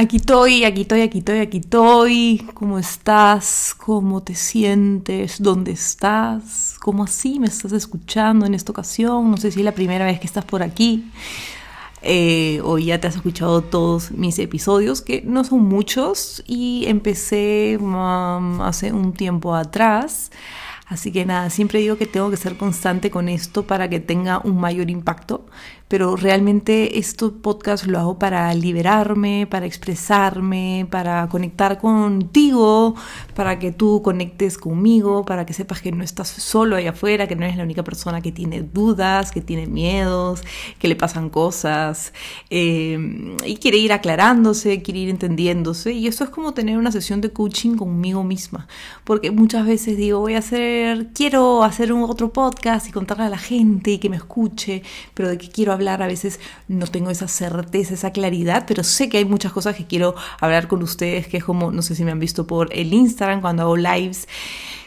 Aquí estoy, aquí estoy, aquí estoy, aquí estoy. ¿Cómo estás? ¿Cómo te sientes? ¿Dónde estás? ¿Cómo así me estás escuchando en esta ocasión? No sé si es la primera vez que estás por aquí. Eh, o ya te has escuchado todos mis episodios, que no son muchos, y empecé um, hace un tiempo atrás. Así que nada, siempre digo que tengo que ser constante con esto para que tenga un mayor impacto pero realmente este podcast lo hago para liberarme, para expresarme, para conectar contigo, para que tú conectes conmigo, para que sepas que no estás solo allá afuera, que no eres la única persona que tiene dudas, que tiene miedos, que le pasan cosas eh, y quiere ir aclarándose, quiere ir entendiéndose. Y eso es como tener una sesión de coaching conmigo misma, porque muchas veces digo, voy a hacer, quiero hacer un otro podcast y contarle a la gente y que me escuche, pero de qué quiero hablar, a veces no tengo esa certeza, esa claridad, pero sé que hay muchas cosas que quiero hablar con ustedes, que es como, no sé si me han visto por el Instagram cuando hago lives,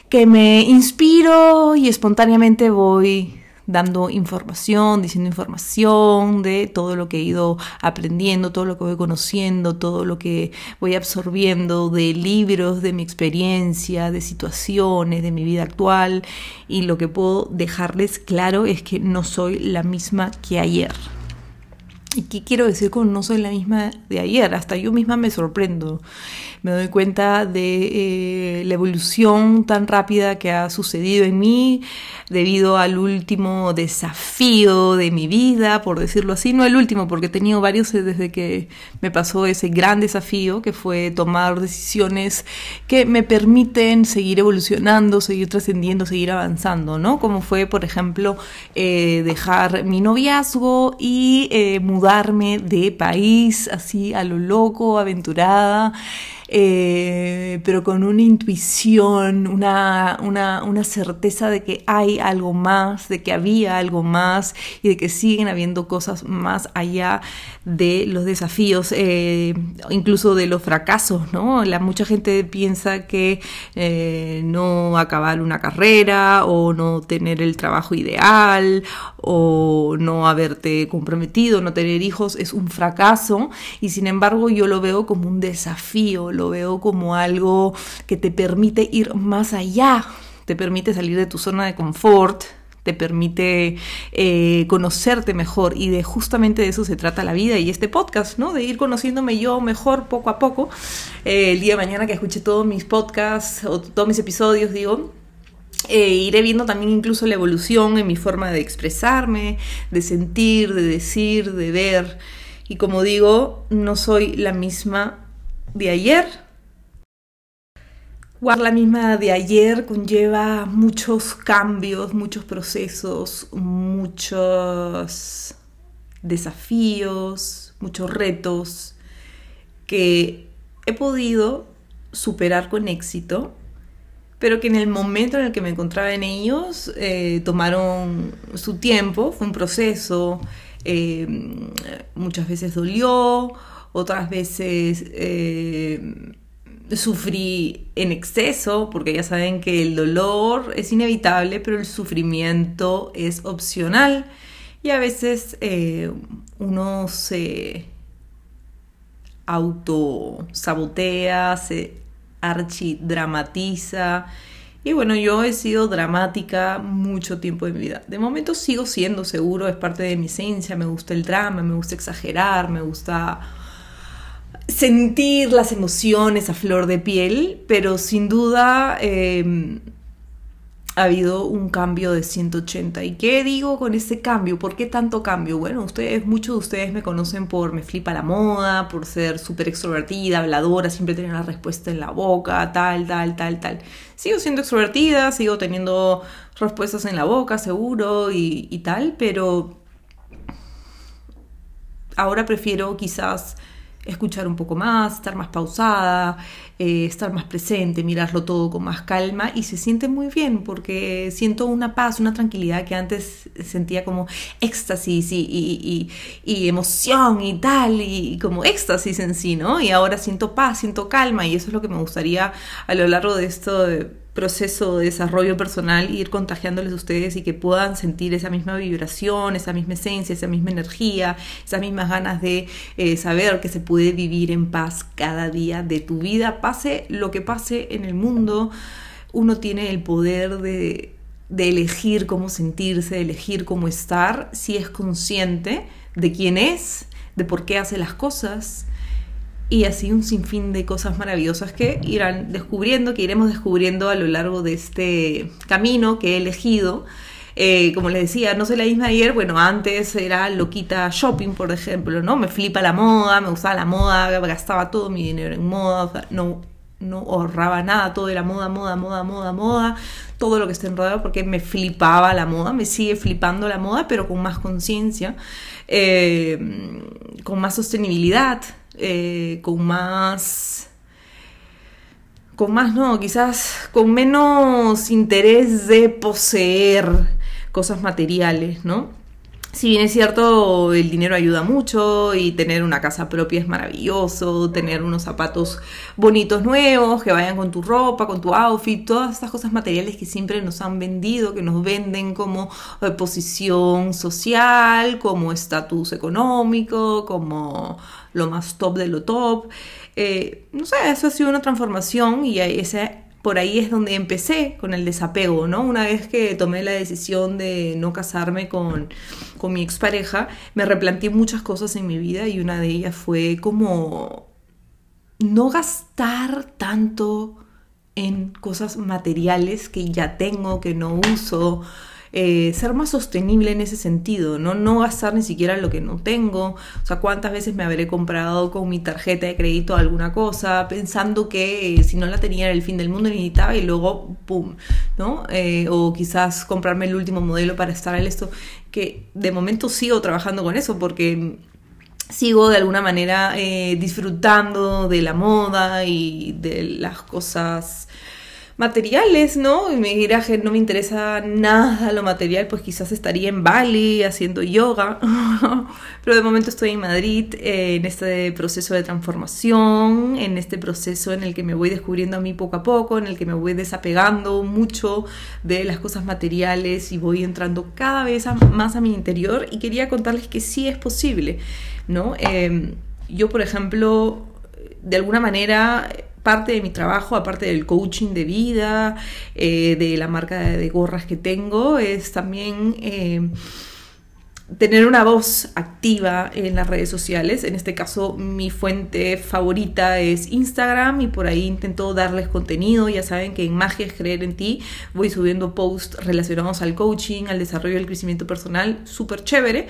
que me inspiro y espontáneamente voy dando información, diciendo información de todo lo que he ido aprendiendo, todo lo que voy conociendo, todo lo que voy absorbiendo de libros, de mi experiencia, de situaciones, de mi vida actual. Y lo que puedo dejarles claro es que no soy la misma que ayer. ¿Y qué quiero decir con no soy la misma de ayer? Hasta yo misma me sorprendo. Me doy cuenta de eh, la evolución tan rápida que ha sucedido en mí debido al último desafío de mi vida, por decirlo así. No el último, porque he tenido varios desde que me pasó ese gran desafío, que fue tomar decisiones que me permiten seguir evolucionando, seguir trascendiendo, seguir avanzando, ¿no? Como fue, por ejemplo, eh, dejar mi noviazgo y eh, mudarme de país así a lo loco, aventurada. Eh, pero con una intuición, una, una, una, certeza de que hay algo más, de que había algo más y de que siguen habiendo cosas más allá de los desafíos, eh, incluso de los fracasos, ¿no? Mucha gente piensa que eh, no acabar una carrera o no tener el trabajo ideal o no haberte comprometido, no tener hijos es un fracaso y sin embargo yo lo veo como un desafío, lo veo como algo que te permite ir más allá, te permite salir de tu zona de confort, te permite eh, conocerte mejor y de justamente de eso se trata la vida y este podcast, ¿no? De ir conociéndome yo mejor poco a poco. Eh, el día de mañana que escuche todos mis podcasts o todos mis episodios, digo, eh, iré viendo también incluso la evolución en mi forma de expresarme, de sentir, de decir, de ver. Y como digo, no soy la misma de ayer. La misma de ayer conlleva muchos cambios, muchos procesos, muchos desafíos, muchos retos que he podido superar con éxito, pero que en el momento en el que me encontraba en ellos eh, tomaron su tiempo, fue un proceso, eh, muchas veces dolió, otras veces eh, sufrí en exceso, porque ya saben que el dolor es inevitable, pero el sufrimiento es opcional. Y a veces eh, uno se autosabotea, se archidramatiza. Y bueno, yo he sido dramática mucho tiempo de mi vida. De momento sigo siendo seguro, es parte de mi esencia, me gusta el drama, me gusta exagerar, me gusta sentir las emociones a flor de piel, pero sin duda em, ha habido un cambio de 180. ¿Y qué digo con ese cambio? ¿Por qué tanto cambio? Bueno, ustedes, muchos de ustedes me conocen por me flipa la moda, por ser súper extrovertida, habladora, siempre tener la respuesta en la boca, tal, tal, tal, tal. Sigo siendo extrovertida, sigo teniendo respuestas en la boca, seguro, y, y tal, pero ahora prefiero quizás escuchar un poco más, estar más pausada, eh, estar más presente, mirarlo todo con más calma y se siente muy bien porque siento una paz, una tranquilidad que antes sentía como éxtasis y, emoción y tal, y, como éxtasis en sí, ¿no? Y ahora siento paz, siento calma y eso es lo que me gustaría a lo largo de esto proceso de desarrollo personal ir contagiándoles a ustedes y que puedan sentir esa misma vibración, esa misma esencia, esa misma energía, esas mismas ganas de eh, saber que se puede vivir en paz cada día de tu vida, pase lo que pase en el mundo, uno tiene el poder de, de elegir cómo sentirse, de elegir cómo estar, si es consciente de quién es, de por qué hace las cosas, y así un sinfín de cosas maravillosas que irán descubriendo, que iremos descubriendo a lo largo de este camino que he elegido. Eh, como les decía, no soy la misma ayer, bueno, antes era loquita shopping, por ejemplo, ¿no? Me flipa la moda, me gustaba la moda, gastaba todo mi dinero en moda, no, no ahorraba nada, todo era moda, moda, moda, moda, moda, todo lo que esté enredado porque me flipaba la moda, me sigue flipando la moda, pero con más conciencia, eh, con más sostenibilidad, eh, con más con más, no, quizás con menos interés de poseer cosas materiales, ¿no? Si bien es cierto, el dinero ayuda mucho y tener una casa propia es maravilloso, tener unos zapatos bonitos nuevos que vayan con tu ropa, con tu outfit, todas estas cosas materiales que siempre nos han vendido, que nos venden como eh, posición social, como estatus económico, como lo más top de lo top. Eh, no sé, eso ha sido una transformación y ese por ahí es donde empecé con el desapego, ¿no? Una vez que tomé la decisión de no casarme con, con mi expareja, me replanteé muchas cosas en mi vida y una de ellas fue como no gastar tanto en cosas materiales que ya tengo, que no uso, eh, ser más sostenible en ese sentido, ¿no? No gastar ni siquiera lo que no tengo. O sea, cuántas veces me habré comprado con mi tarjeta de crédito alguna cosa, pensando que eh, si no la tenía era el fin del mundo necesitaba y luego, ¡pum! ¿no? Eh, o quizás comprarme el último modelo para estar en esto, que de momento sigo trabajando con eso porque sigo de alguna manera disfrutando de la moda y de las cosas materiales, ¿no? Y me dirá que no me interesa nada lo material, pues quizás estaría en Bali haciendo yoga, pero de momento estoy en Madrid eh, en este proceso de transformación, en este proceso en el que me voy descubriendo a mí poco a poco, en el que me voy desapegando mucho de las cosas materiales y voy entrando cada vez más a mi interior y quería contarles que sí es posible, ¿no? Em, yo, por ejemplo, de alguna manera parte de mi trabajo, aparte del coaching de vida, eh, de la marca de gorras que tengo, es también eh, tener una voz activa en las redes sociales. En este caso, mi fuente favorita es Instagram y por ahí intento darles contenido. Ya saben que en Magia es creer en ti voy subiendo posts relacionados al coaching, al desarrollo del crecimiento personal, súper chévere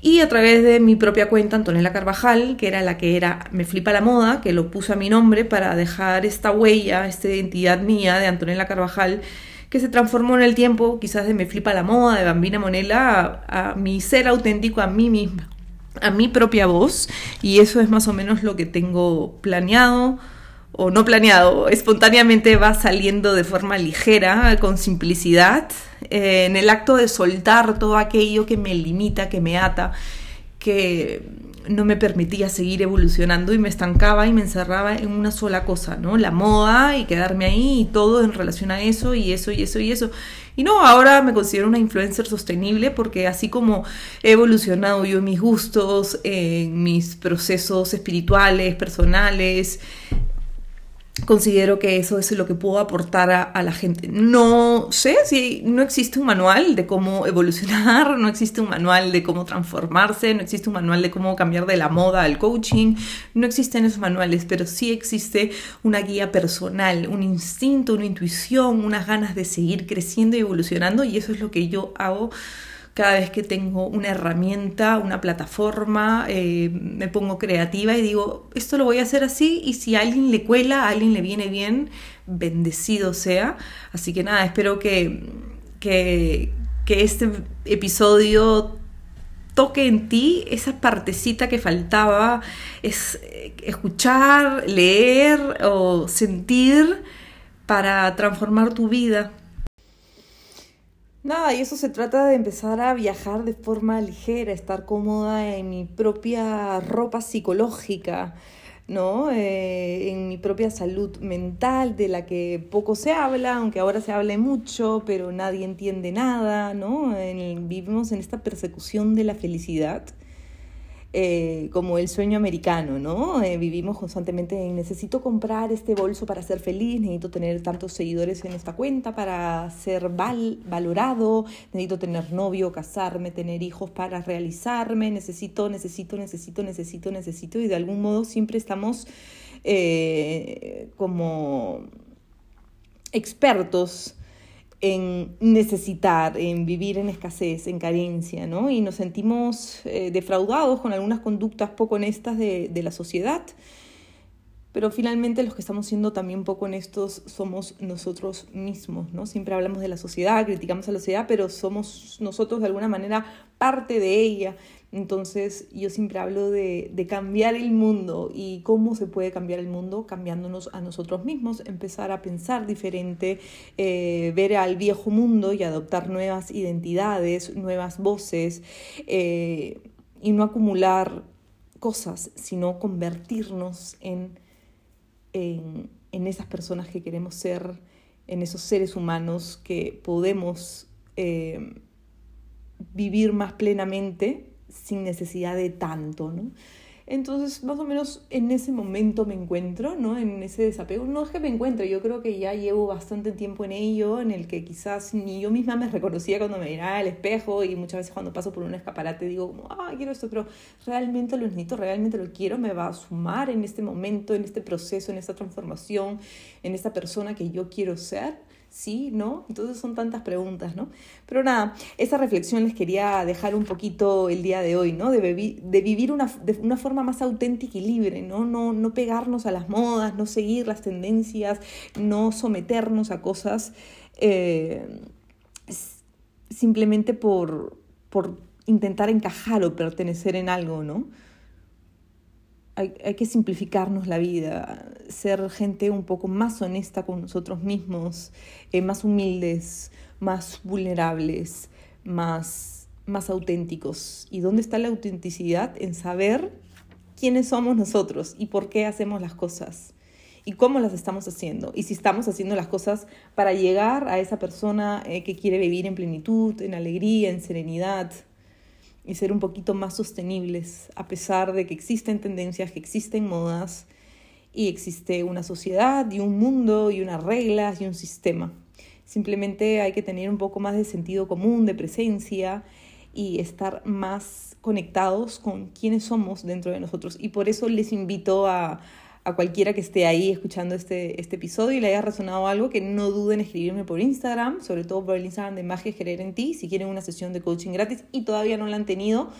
y a través de mi propia cuenta, Antonella Carvajal, que era la que era Me Flipa la Moda, que lo puse a mi nombre para dejar esta huella, esta identidad mía de Antonella Carvajal, que se transformó en el tiempo quizás de Me Flipa la Moda, de Bambina Monela, a, a mi ser auténtico, a mí misma, a mi propia voz, y eso es más o menos lo que tengo planeado o no planeado, espontáneamente va saliendo de forma ligera, con simplicidad, eh, en el acto de soltar todo aquello que me limita, que me ata, que no me permitía seguir evolucionando y me estancaba y me encerraba en una sola cosa, ¿no? La moda y quedarme ahí y todo en relación a eso y eso y eso y eso. Y no, ahora me considero una influencer sostenible porque así como he evolucionado yo en mis gustos, en mis procesos espirituales, personales, considero que eso es lo que puedo aportar a, la gente. No sé si no existe un manual de cómo evolucionar, no existe un manual de cómo transformarse, no existe un manual de cómo cambiar de la moda al coaching, no existen esos manuales, pero sí existe una guía personal, un instinto, una intuición, unas ganas de seguir creciendo y evolucionando y eso es lo que yo hago cada vez que tengo una herramienta, una plataforma, eh, me pongo creativa y digo, esto lo voy a hacer así y si a alguien le cuela, a alguien le viene bien, bendecido sea. Así que nada, espero que, que, que este episodio toque en ti esa partecita que faltaba, es eh, escuchar, leer o sentir para transformar tu vida. Nada, y eso se trata de empezar a viajar de forma ligera, estar cómoda en mi propia ropa psicológica, ¿no? Eh, en mi propia salud mental, de la que poco se habla, aunque ahora se hable mucho, pero nadie entiende nada, ¿no? vivimos en esta persecución de la felicidad eh, como el sueño americano, ¿no? Eh, vivimos constantemente en necesito comprar este bolso para ser feliz, necesito tener tantos seguidores en esta cuenta para ser val valorado, necesito tener novio, casarme, tener hijos para realizarme, necesito, necesito, necesito, necesito, necesito, y de algún modo siempre estamos eh, como expertos en necesitar, en vivir en escasez, en carencia, ¿no? Y nos sentimos eh, defraudados con algunas conductas poco honestas de, de la sociedad pero finalmente los que estamos siendo también poco honestos somos nosotros mismos, ¿no? Siempre hablamos de la sociedad, criticamos a la sociedad, pero somos nosotros de alguna manera parte de ella. Entonces yo siempre hablo de, de cambiar el mundo y cómo se puede cambiar el mundo cambiándonos a nosotros mismos, empezar a pensar diferente, eh, ver al viejo mundo y adoptar nuevas identidades, nuevas voces eh, y no acumular cosas, sino convertirnos en en, esas personas que queremos ser, en esos seres humanos que podemos eh, vivir más plenamente sin necesidad de tanto, ¿no? Entonces, más o menos en ese momento me encuentro, ¿no? En ese desapego. No es que me encuentre, yo creo que ya llevo bastante tiempo en ello, en el que quizás ni yo misma me reconocía cuando me miraba al espejo y muchas veces cuando paso por un escaparate digo ah, quiero esto, pero realmente lo necesito, realmente lo quiero, me va a sumar en este momento, en este proceso, en esta transformación, en esta persona que yo quiero ser sí, no. Entonces son tantas preguntas, ¿no? Pero nada, esa reflexión les quería dejar un poquito el día de hoy, ¿no? De, de vivir una, de una forma más auténtica y libre, ¿no? ¿no? No pegarnos a las modas, no seguir las tendencias, no someternos a cosas eh, simplemente por, por intentar encajar o pertenecer en algo, ¿no? Hay, que simplificarnos la vida, ser gente un poco más honesta con nosotros mismos, eh, más humildes, más vulnerables, más, más auténticos. ¿Y dónde está la autenticidad? En saber quiénes somos nosotros y por qué hacemos las cosas y cómo las estamos haciendo y si estamos haciendo las cosas para llegar a esa persona eh, que quiere vivir en plenitud, en alegría, en serenidad, y ser un poquito más sostenibles, a pesar de que existen tendencias, que existen modas y existe una sociedad y un mundo y unas reglas y un sistema. Simplemente hay que tener un poco más de sentido común, de presencia y estar más conectados con quiénes somos dentro de nosotros. Y por eso les invito a, a cualquiera que esté ahí escuchando este, este episodio y le haya resonado algo, que no duden en escribirme por Instagram, sobre todo por el Instagram de Magia Querer en Ti, si quieren una sesión de coaching gratis y todavía no la han tenido,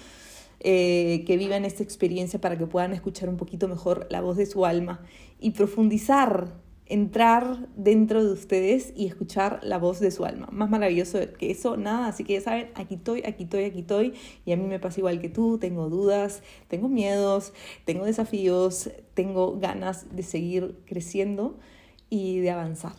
eh, que vivan esta experiencia para que puedan escuchar un poquito mejor la voz de su alma y profundizar entrar dentro de ustedes y escuchar la voz de su alma. Más maravilloso que eso, nada. Así que ya saben, aquí estoy, aquí estoy, aquí estoy. Y a mí me pasa igual que tú. Tengo dudas, tengo miedos, tengo desafíos, tengo ganas de seguir creciendo y de avanzar.